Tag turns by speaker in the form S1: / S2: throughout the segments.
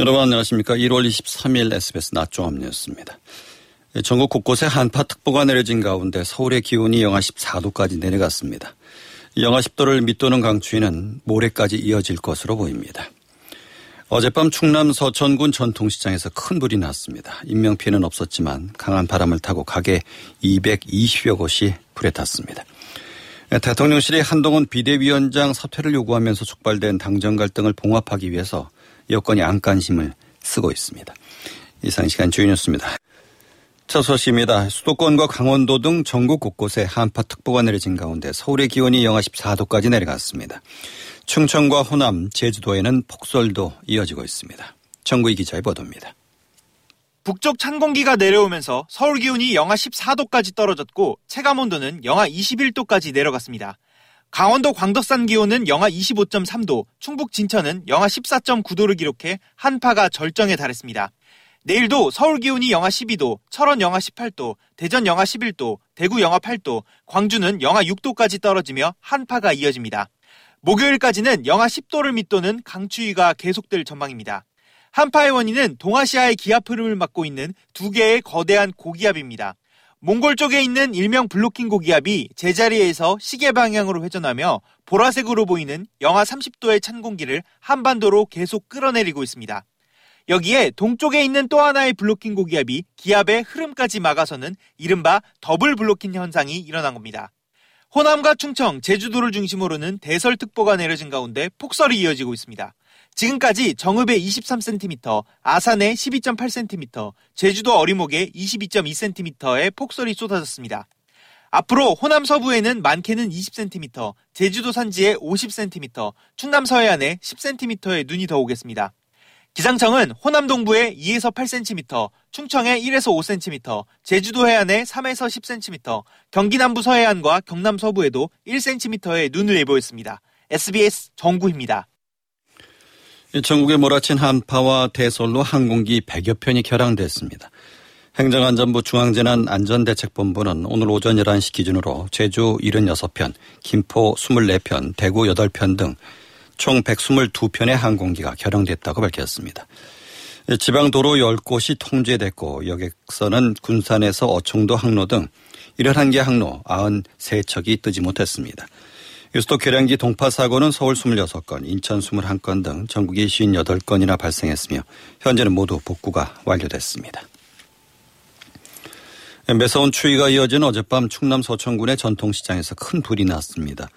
S1: 여러분 안녕하십니까. 1월 23일 SBS 낮종합 뉴스입니다. 전국 곳곳에 한파특보가 내려진 가운데 서울의 기온이 영하 14도까지 내려갔습니다. 영하 10도를 밑도는 강추위는 모레까지 이어질 것으로 보입니다. 어젯밤 충남 서천군 전통시장에서 큰 불이 났습니다. 인명피해는 없었지만 강한 바람을 타고 가게 220여 곳이 불에 탔습니다. 대통령실이 한동훈 비대위원장 사퇴를 요구하면서 촉발된 당정 갈등을 봉합하기 위해서 여권이 안간힘을 쓰고 있습니다. 이상 시간 주요 뉴스입니다. 첫 소식입니다. 수도권과 강원도 등 전국 곳곳에 한파특보가 내려진 가운데 서울의 기온이 영하 14도까지 내려갔습니다. 충청과 호남, 제주도에는 폭설도 이어지고 있습니다. 정구희 기자의 보도입니다.
S2: 북쪽 찬 공기가 내려오면서 서울 기온이 영하 14도까지 떨어졌고 체감 온도는 영하 21도까지 내려갔습니다. 강원도 광덕산 기온은 영하 25.3도, 충북 진천은 영하 14.9도를 기록해 한파가 절정에 달했습니다. 내일도 서울 기온이 영하 12도, 철원 영하 18도, 대전 영하 11도, 대구 영하 8도, 광주는 영하 6도까지 떨어지며 한파가 이어집니다. 목요일까지는 영하 10도를 밑도는 강추위가 계속될 전망입니다. 한파의 원인은 동아시아의 기압 흐름을 맡고 있는 두 개의 거대한 고기압입니다. 몽골 쪽에 있는 일명 블로킹 고기압이 제자리에서 시계 방향으로 회전하며 보라색으로 보이는 영하 30도의 찬 공기를 한반도로 계속 끌어내리고 있습니다. 여기에 동쪽에 있는 또 하나의 블로킹 고기압이 기압의 흐름까지 막아서는 이른바 더블 블로킹 현상이 일어난 겁니다. 호남과 충청, 제주도를 중심으로는 대설특보가 내려진 가운데 폭설이 이어지고 있습니다. 지금까지 정읍에 23cm, 아산에 12.8cm, 제주도 어리목에 22.2cm의 폭설이 쏟아졌습니다. 앞으로 호남 서부에는 많게는 20cm, 제주도 산지에 50cm, 충남 서해안에 10cm의 눈이 더 오겠습니다. 기상청은 호남 동부에 2에서 8cm, 충청에 1에서 5cm, 제주도 해안에 3에서 10cm, 경기 남부 서해안과 경남 서부에도 1cm의 눈을 예보했습니다. SBS 정구입니다.
S1: 전국에 몰아친 한파와 대설로 항공기 100여 편이 결항됐습니다. 행정안전부 중앙재난안전대책본부는 오늘 오전 11시 기준으로 제주 76편, 김포 24편, 대구 8편 등 총 122편의 항공기가 결항됐다고 밝혔습니다. 지방 도로 10곳이 통제됐고 여객선은 군산에서 어청도 항로 등 11개 항로 93척이 뜨지 못했습니다. 유수도 계량기 동파 사고는 서울 26건, 인천 21건 등 전국이 58건이나 발생했으며 현재는 모두 복구가 완료됐습니다. 매서운 추위가 이어진 어젯밤 충남 서천군의 전통시장에서 큰 불이 났습니다.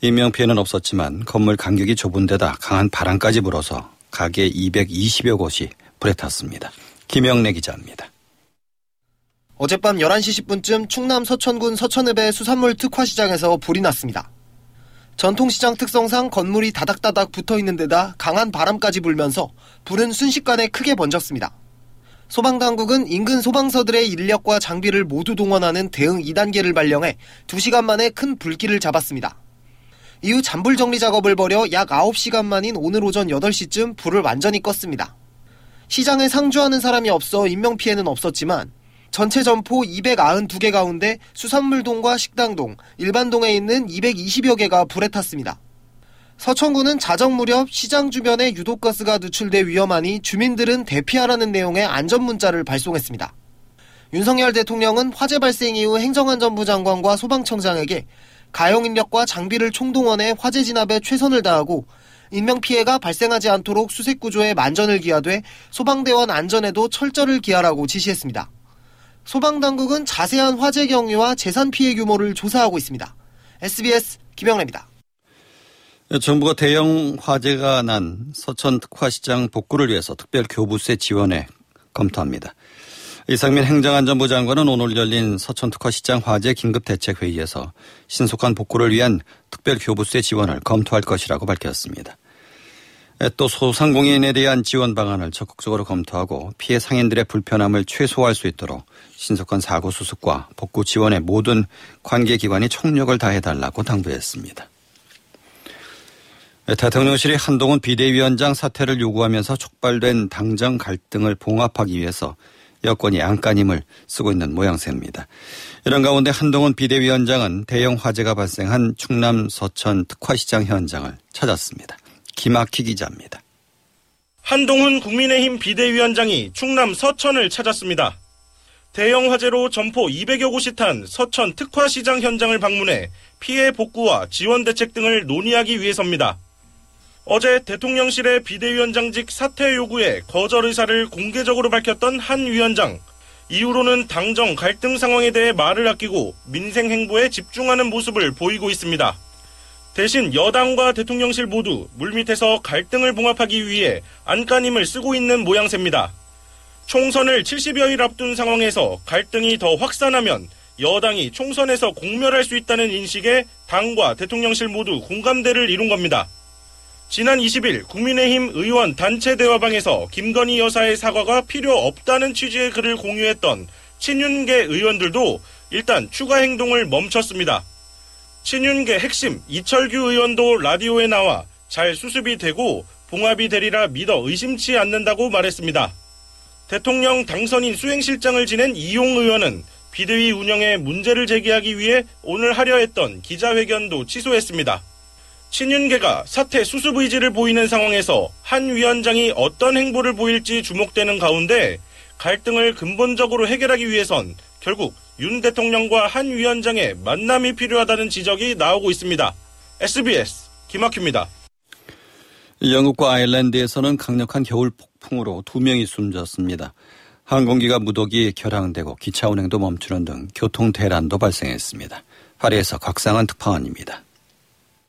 S1: 인명 피해는 없었지만 건물 간격이 좁은 데다 강한 바람까지 불어서 가게 220여 곳이 불에 탔습니다. 김영래 기자입니다.
S3: 어젯밤 11시 10분쯤 충남 서천군 서천읍의 수산물 특화시장에서 불이 났습니다. 전통시장 특성상 건물이 다닥다닥 붙어 있는 데다 강한 바람까지 불면서 불은 순식간에 크게 번졌습니다. 소방당국은 인근 소방서들의 인력과 장비를 모두 동원하는 대응 2단계를 발령해 2시간 만에 큰 불길을 잡았습니다. 이후 잔불 정리 작업을 벌여 약 9시간 만인 오늘 오전 8시쯤 불을 완전히 껐습니다. 시장에 상주하는 사람이 없어 인명피해는 없었지만 전체 점포 292개 가운데 수산물동과 식당동, 일반동에 있는 220여 개가 불에 탔습니다. 서천구는 자정 무렵 시장 주변에 유독가스가 누출돼 위험하니 주민들은 대피하라는 내용의 안전문자를 발송했습니다. 윤석열 대통령은 화재 발생 이후 행정안전부 장관과 소방청장에게 가용 인력과 장비를 총동원해 화재 진압에 최선을 다하고 인명피해가 발생하지 않도록 수색구조에 만전을 기하되 소방대원 안전에도 철저를 기하라고 지시했습니다. 소방당국은 자세한 화재 경위와 재산 피해 규모를 조사하고 있습니다. SBS 김영래입니다.
S1: 정부가 대형 화재가 난 서천 특화시장 복구를 위해서 특별 교부세 지원에 검토합니다. 이상민 행정안전부 장관은 오늘 열린 서천 특화시장 화재 긴급대책회의에서 신속한 복구를 위한 특별 교부세 지원을 검토할 것이라고 밝혔습니다. 또 소상공인에 대한 지원 방안을 적극적으로 검토하고 피해 상인들의 불편함을 최소화할 수 있도록 신속한 사고 수습과 복구 지원에 모든 관계기관이 총력을 다해달라고 당부했습니다. 대통령실이 한동훈 비대위원장 사퇴를 요구하면서 촉발된 당정 갈등을 봉합하기 위해서 여권이 안간힘을 쓰고 있는 모양새입니다. 이런 가운데 한동훈 비대위원장은 대형 화재가 발생한 충남 서천 특화시장 현장을 찾았습니다. 김학희 기자입니다.
S4: 한동훈 국민의힘 비대위원장이 충남 서천을 찾았습니다. 대형 화재로 점포 200여 곳이 탄 서천 특화시장 현장을 방문해 피해 복구와 지원 대책 등을 논의하기 위해서입니다. 어제 대통령실의 비대위원장직 사퇴 요구에 거절 의사를 공개적으로 밝혔던 한 위원장. 이후로는 당정 갈등 상황에 대해 말을 아끼고 민생 행보에 집중하는 모습을 보이고 있습니다. 대신 여당과 대통령실 모두 물밑에서 갈등을 봉합하기 위해 안간힘을 쓰고 있는 모양새입니다. 총선을 70여일 앞둔 상황에서 갈등이 더 확산하면 여당이 총선에서 공멸할 수 있다는 인식에 당과 대통령실 모두 공감대를 이룬 겁니다. 지난 20일 국민의힘 의원 단체 대화방에서 김건희 여사의 사과가 필요 없다는 취지의 글을 공유했던 친윤계 의원들도 일단 추가 행동을 멈췄습니다. 친윤계 핵심 이철규 의원도 라디오에 나와 잘 수습이 되고 봉합이 되리라 믿어 의심치 않는다고 말했습니다. 대통령 당선인 수행실장을 지낸 이용 의원은 비대위 운영에 문제를 제기하기 위해 오늘 하려 했던 기자회견도 취소했습니다. 친윤계가 사태 수습 의지를 보이는 상황에서 한 위원장이 어떤 행보를 보일지 주목되는 가운데 갈등을 근본적으로 해결하기 위해선 결국 윤 대통령과 한 위원장의 만남이 필요하다는 지적이 나오고 있습니다. SBS 김학규입니다.
S1: 영국과 아일랜드에서는 강력한 겨울 폭풍으로 두 명이 숨졌습니다. 항공기가 무더기 결항되고 기차 운행도 멈추는 등 교통 대란도 발생했습니다. 파리에서 곽상한 특파원입니다.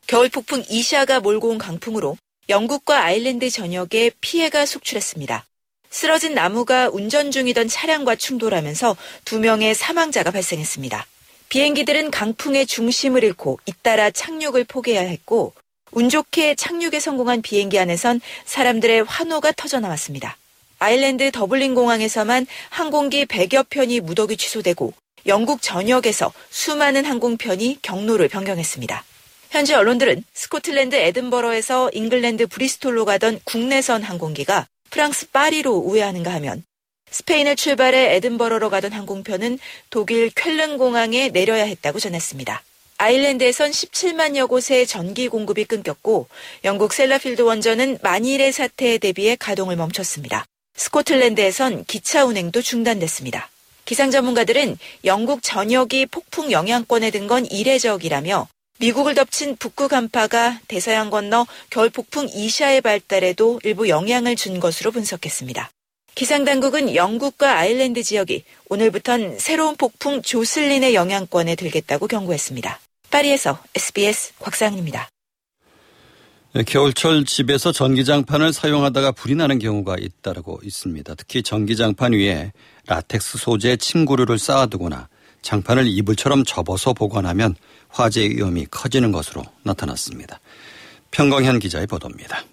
S5: 겨울 폭풍 이샤가 몰고 온 강풍으로 영국과 아일랜드 전역에 피해가 속출했습니다. 쓰러진 나무가 운전 중이던 차량과 충돌하면서 두 명의 사망자가 발생했습니다. 비행기들은 강풍의 중심을 잃고 잇따라 착륙을 포기해야 했고 운 좋게 착륙에 성공한 비행기 안에선 사람들의 환호가 터져 나왔습니다. 아일랜드 더블린 공항에서만 항공기 100여 편이 무더기 취소되고 영국 전역에서 수많은 항공편이 경로를 변경했습니다. 현지 언론들은 스코틀랜드 에든버러에서 잉글랜드 브리스톨로 가던 국내선 항공기가 프랑스 파리로 우회하는가 하면 스페인을 출발해 에든버러로 가던 항공편은 독일 쾰른 공항에 내려야 했다고 전했습니다. 아일랜드에선 17만여 곳의 전기 공급이 끊겼고 영국 셀라필드 원전은 만일의 사태에 대비해 가동을 멈췄습니다. 스코틀랜드에선 기차 운행도 중단됐습니다. 기상 전문가들은 영국 전역이 폭풍 영향권에 든 건 이례적이라며 미국을 덮친 북극 한파가 대서양 건너 겨울 폭풍 이샤의 발달에도 일부 영향을 준 것으로 분석했습니다. 기상당국은 영국과 아일랜드 지역이 오늘부턴 새로운 폭풍 조슬린의 영향권에 들겠다고 경고했습니다. 파리에서 SBS 곽상입니다.
S1: 네, 겨울철 집에서 전기장판을 사용하다가 불이 나는 경우가 잇따르고 있습니다. 특히 전기장판 위에 라텍스 소재 침구류를 쌓아두거나 장판을 이불처럼 접어서 보관하면 화재 위험이 커지는 것으로 나타났습니다. 평광현 기자의 보도입니다.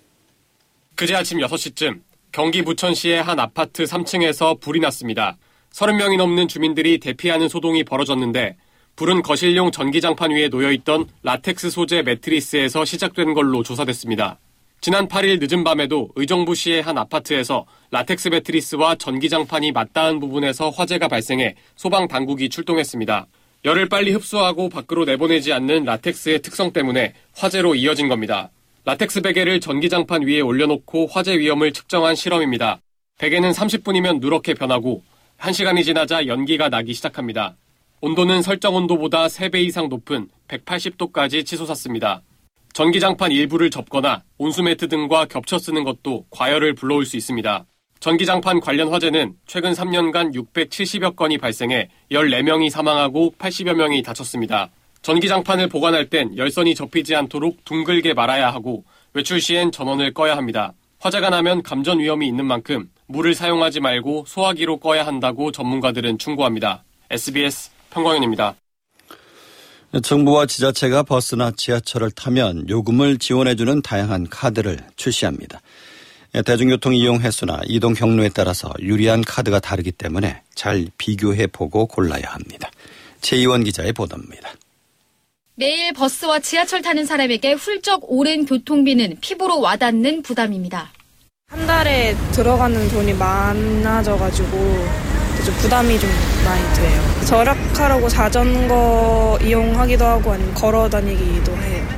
S6: 그제 아침 6시쯤 경기 부천시의 한 아파트 3층에서 불이 났습니다. 30명이 넘는 주민들이 대피하는 소동이 벌어졌는데 불은 거실용 전기장판 위에 놓여있던 라텍스 소재 매트리스에서 시작된 걸로 조사됐습니다. 지난 8일 늦은 밤에도 의정부시의 한 아파트에서 라텍스 매트리스와 전기장판이 맞닿은 부분에서 화재가 발생해 소방 당국이 출동했습니다. 열을 빨리 흡수하고 밖으로 내보내지 않는 라텍스의 특성 때문에 화재로 이어진 겁니다. 라텍스 베개를 전기장판 위에 올려놓고 화재 위험을 측정한 실험입니다. 베개는 30분이면 누렇게 변하고 1시간이 지나자 연기가 나기 시작합니다. 온도는 설정 온도보다 3배 이상 높은 180도까지 치솟았습니다. 전기장판 일부를 접거나 온수매트 등과 겹쳐 쓰는 것도 과열을 불러올 수 있습니다. 전기장판 관련 화재는 최근 3년간 670여 건이 발생해 14명이 사망하고 80여 명이 다쳤습니다. 전기장판을 보관할 땐 열선이 접히지 않도록 둥글게 말아야 하고 외출 시엔 전원을 꺼야 합니다. 화재가 나면 감전 위험이 있는 만큼 물을 사용하지 말고 소화기로 꺼야 한다고 전문가들은 충고합니다. SBS 평광현입니다.
S1: 정부와 지자체가 버스나 지하철을 타면 요금을 지원해주는 다양한 카드를 출시합니다. 대중교통 이용 횟수나 이동 경로에 따라서 유리한 카드가 다르기 때문에 잘 비교해 보고 골라야 합니다. 최이원 기자의 보도입니다.
S7: 매일 버스와 지하철 타는 사람에게 훌쩍 오랜 교통비는 피부로 와닿는 부담입니다.
S8: 한 달에 들어가는 돈이 많아져가지고 좀 부담이 좀 많이 돼요. 절약하라고 자전거 이용하기도 하고 아니면 걸어 다니기도 해요.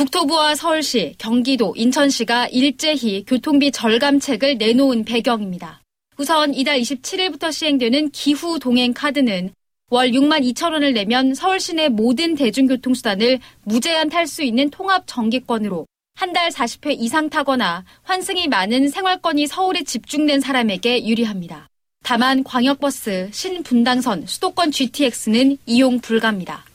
S7: 국토부와 서울시, 경기도, 인천시가 일제히 교통비 절감책을 내놓은 배경입니다. 우선 이달 27일부터 시행되는 기후 동행 카드는 월 6만 2천 원을 내면 서울 시내 모든 대중교통수단을 무제한 탈 수 있는 통합 정기권으로 한 달 40회 이상 타거나 환승이 많은 생활권이 서울에 집중된 사람에게 유리합니다. 다만 광역버스, 신분당선, 수도권 GTX는 이용 불가입니다.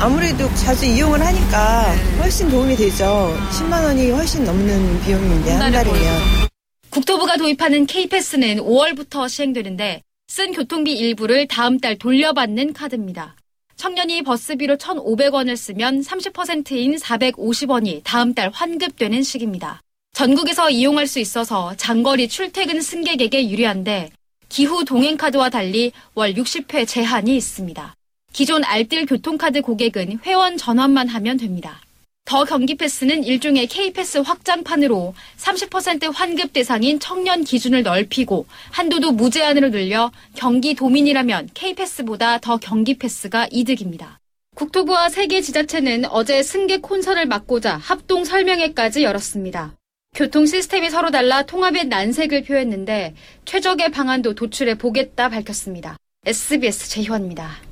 S9: 아무래도 자주 이용을 하니까 훨씬 도움이 되죠. 10만 원이 훨씬 넘는 비용인데 한 달이면.
S7: 국토부가 도입하는 K패스는 5월부터 시행되는데 쓴 교통비 일부를 다음 달 돌려받는 카드입니다. 청년이 버스비로 1,500원을 쓰면 30%인 450원이 다음 달 환급되는 시기입니다. 전국에서 이용할 수 있어서 장거리 출퇴근 승객에게 유리한데 기후 동행카드와 달리 월 60회 제한이 있습니다. 기존 알뜰 교통카드 고객은 회원 전환만 하면 됩니다. 더 경기 패스는 일종의 K패스 확장판으로 30% 환급 대상인 청년 기준을 넓히고 한도도 무제한으로 늘려 경기 도민이라면 K패스보다 더 경기 패스가 이득입니다. 국토부와 세계 지자체는 어제 승객 혼선을 막고자 합동 설명회까지 열었습니다. 교통 시스템이 서로 달라 통합의 난색을 표했는데 최적의 방안도 도출해 보겠다 밝혔습니다. SBS 재희원입니다.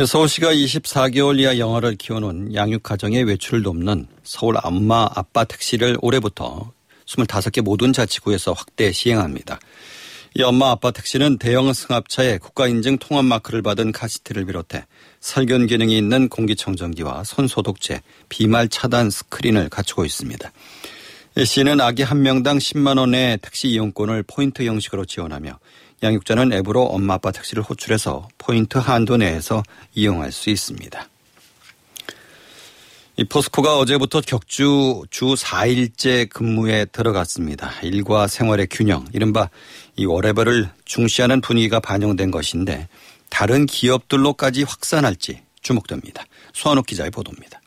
S1: 예, 서울시가 24개월 이하 영아를 키우는 양육 가정의 외출을 돕는 서울 엄마 아빠 택시를 올해부터 25개 모든 자치구에서 확대 시행합니다. 이 엄마 아빠 택시는 대형 승합차에 국가인증 통합 마크를 받은 카시트를 비롯해 살균 기능이 있는 공기청정기와 손 소독제, 비말 차단 스크린을 갖추고 있습니다. 시는 아기 한 명당 10만 원의 택시 이용권을 포인트 형식으로 지원하며 양육자는 앱으로 엄마 아빠 택시를 호출해서 포인트 한도 내에서 이용할 수 있습니다. 이 포스코가 어제부터 격주 주 4일째 근무에 들어갔습니다. 일과 생활의 균형, 이른바 이 월해별을 중시하는 분위기가 반영된 것인데 다른 기업들로까지 확산할지 주목됩니다. 수원욱 기자의 보도입니다.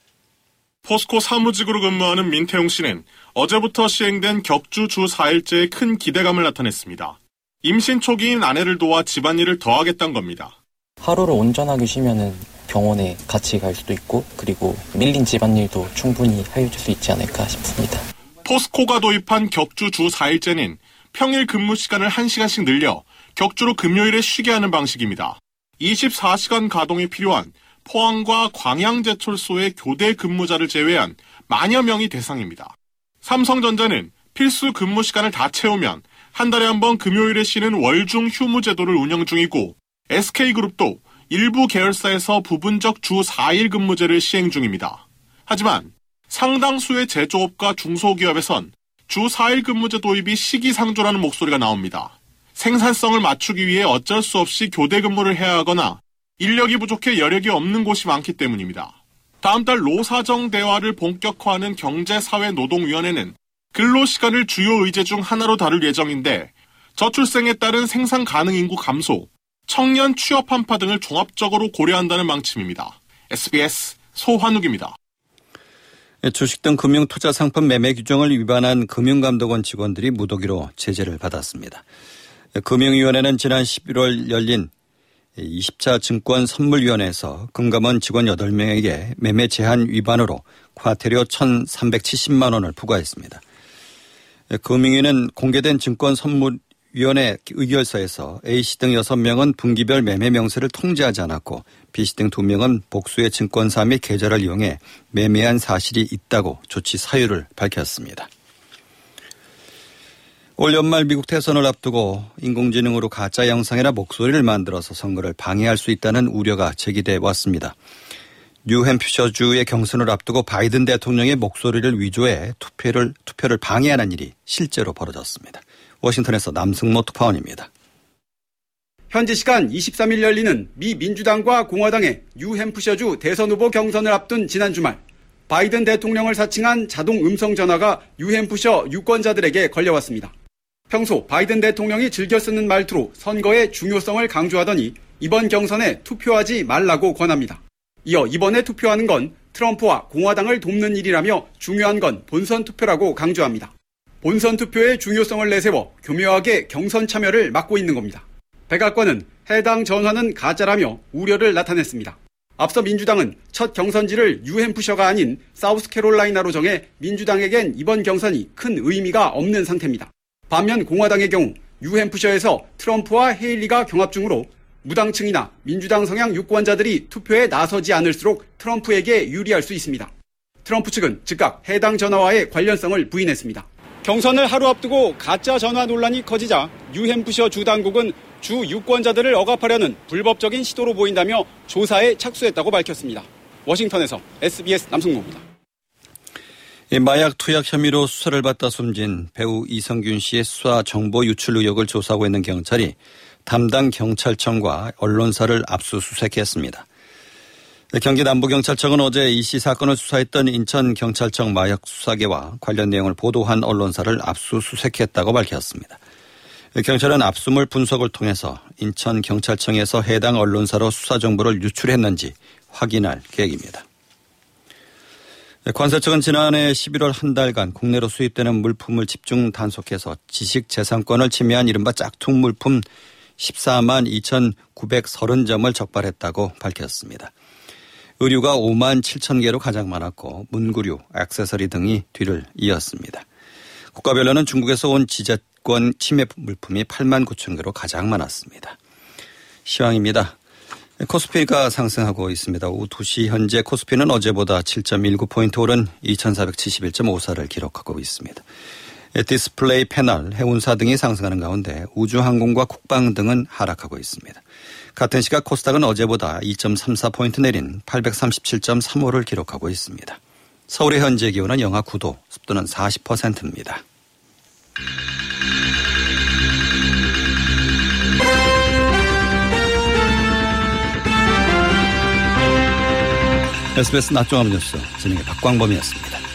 S10: 포스코 사무직으로 근무하는 민태용 씨는 어제부터 시행된 격주 주 4일째에 큰 기대감을 나타냈습니다. 임신 초기인 아내를 도와 집안일을 더 하겠다는 겁니다.
S11: 하루를 온전하게 쉬면은 병원에 같이 갈 수도 있고 그리고 밀린 집안일도 충분히 해줄 수 있지 않을까 싶습니다.
S10: 포스코가 도입한 격주 주 4일째는 평일 근무 시간을 1시간씩 늘려 격주로 금요일에 쉬게 하는 방식입니다. 24시간 가동이 필요한 포항과 광양제철소의 교대 근무자를 제외한 만여 명이 대상입니다. 삼성전자는 필수 근무 시간을 다 채우면 한 달에 한 번 금요일에 쉬는 월중 휴무 제도를 운영 중이고 SK그룹도 일부 계열사에서 부분적 주 4일 근무제를 시행 중입니다. 하지만 상당수의 제조업과 중소기업에선 주 4일 근무제 도입이 시기상조라는 목소리가 나옵니다. 생산성을 맞추기 위해 어쩔 수 없이 교대 근무를 해야 하거나 인력이 부족해 여력이 없는 곳이 많기 때문입니다. 다음 달 노사정 대화를 본격화하는 경제사회노동위원회는 근로시간을 주요 의제 중 하나로 다룰 예정인데 저출생에 따른 생산 가능 인구 감소, 청년 취업 한파 등을 종합적으로 고려한다는 방침입니다. SBS 소환욱입니다.
S1: 주식 등 금융 투자 상품 매매 규정을 위반한 금융감독원 직원들이 무더기로 제재를 받았습니다. 금융위원회는 지난 11월 열린 20차 증권 선물위원회에서 금감원 직원 8명에게 매매 제한 위반으로 과태료 1,370만 원을 부과했습니다. 금융위는 공개된 증권 선물 위원회 의결서에서 A씨 등 6명은 분기별 매매 명세를 통지하지 않았고 B씨 등 2명은 복수의 증권사 및 계좌를 이용해 매매한 사실이 있다고 조치 사유를 밝혔습니다. 올 연말 미국 대선을 앞두고 인공지능으로 가짜 영상이나 목소리를 만들어서 선거를 방해할 수 있다는 우려가 제기돼 왔습니다. 뉴햄피셔주의 경선을 앞두고 바이든 대통령의 목소리를 위조해 투표를, 투표를 방해하는 일이 실제로 벌어졌습니다. 워싱턴에서 남승모 특파원입니다.
S12: 현지 시간 23일 열리는 미 민주당과 공화당의 뉴햄프셔주 대선 후보 경선을 앞둔 지난 주말 바이든 대통령을 사칭한 자동 음성 전화가 뉴햄프셔 유권자들에게 걸려왔습니다. 평소 바이든 대통령이 즐겨 쓰는 말투로 선거의 중요성을 강조하더니 이번 경선에 투표하지 말라고 권합니다. 이어 이번에 투표하는 건 트럼프와 공화당을 돕는 일이라며 중요한 건 본선 투표라고 강조합니다. 본선 투표의 중요성을 내세워 교묘하게 경선 참여를 막고 있는 겁니다. 백악관은 해당 전화는 가짜라며 우려를 나타냈습니다. 앞서 민주당은 첫 경선지를 유햄프셔가 아닌 사우스캐롤라이나로 정해 민주당에겐 이번 경선이 큰 의미가 없는 상태입니다. 반면 공화당의 경우 유햄프셔에서 트럼프와 헤일리가 경합 중으로 무당층이나 민주당 성향 유권자들이 투표에 나서지 않을수록 트럼프에게 유리할 수 있습니다. 트럼프 측은 즉각 해당 전화와의 관련성을 부인했습니다. 경선을 하루 앞두고 가짜 전화 논란이 커지자 유햄프셔 주 당국은 주 유권자들을 억압하려는 불법적인 시도로 보인다며 조사에 착수했다고 밝혔습니다. 워싱턴에서 SBS 남승모입니다.
S1: 마약 투약 혐의로 수사를 받다 숨진 배우 이성균 씨의 수사 정보 유출 의혹을 조사하고 있는 경찰이 담당 경찰청과 언론사를 압수수색했습니다. 경기 남부경찰청은 어제 이 씨 사건을 수사했던 인천경찰청 마약수사계와 관련 내용을 보도한 언론사를 압수수색했다고 밝혔습니다. 경찰은 압수물 분석을 통해서 인천경찰청에서 해당 언론사로 수사 정보를 유출했는지 확인할 계획입니다. 관세청은 지난해 11월 한 달간 국내로 수입되는 물품을 집중 단속해서 지식재산권을 침해한 이른바 짝퉁 물품 14만 2,930점을 적발했다고 밝혔습니다. 의류가 5만 7천 개로 가장 많았고 문구류, 액세서리 등이 뒤를 이었습니다. 국가별로는 중국에서 온 지자권 침해 물품이 8만 9천 개로 가장 많았습니다. 시황입니다. 코스피가 상승하고 있습니다. 오후 2시 현재 코스피는 어제보다 7.19포인트 오른 2471.54를 기록하고 있습니다. 디스플레이 패널, 해운사 등이 상승하는 가운데 우주항공과 국방 등은 하락하고 있습니다. 같은 시각 코스닥은 어제보다 2.34포인트 내린 837.35를 기록하고 있습니다. 서울의 현재 기온은 영하 9도, 습도는 40%입니다. SBS 낮종합 뉴스 진행의 박광범이었습니다.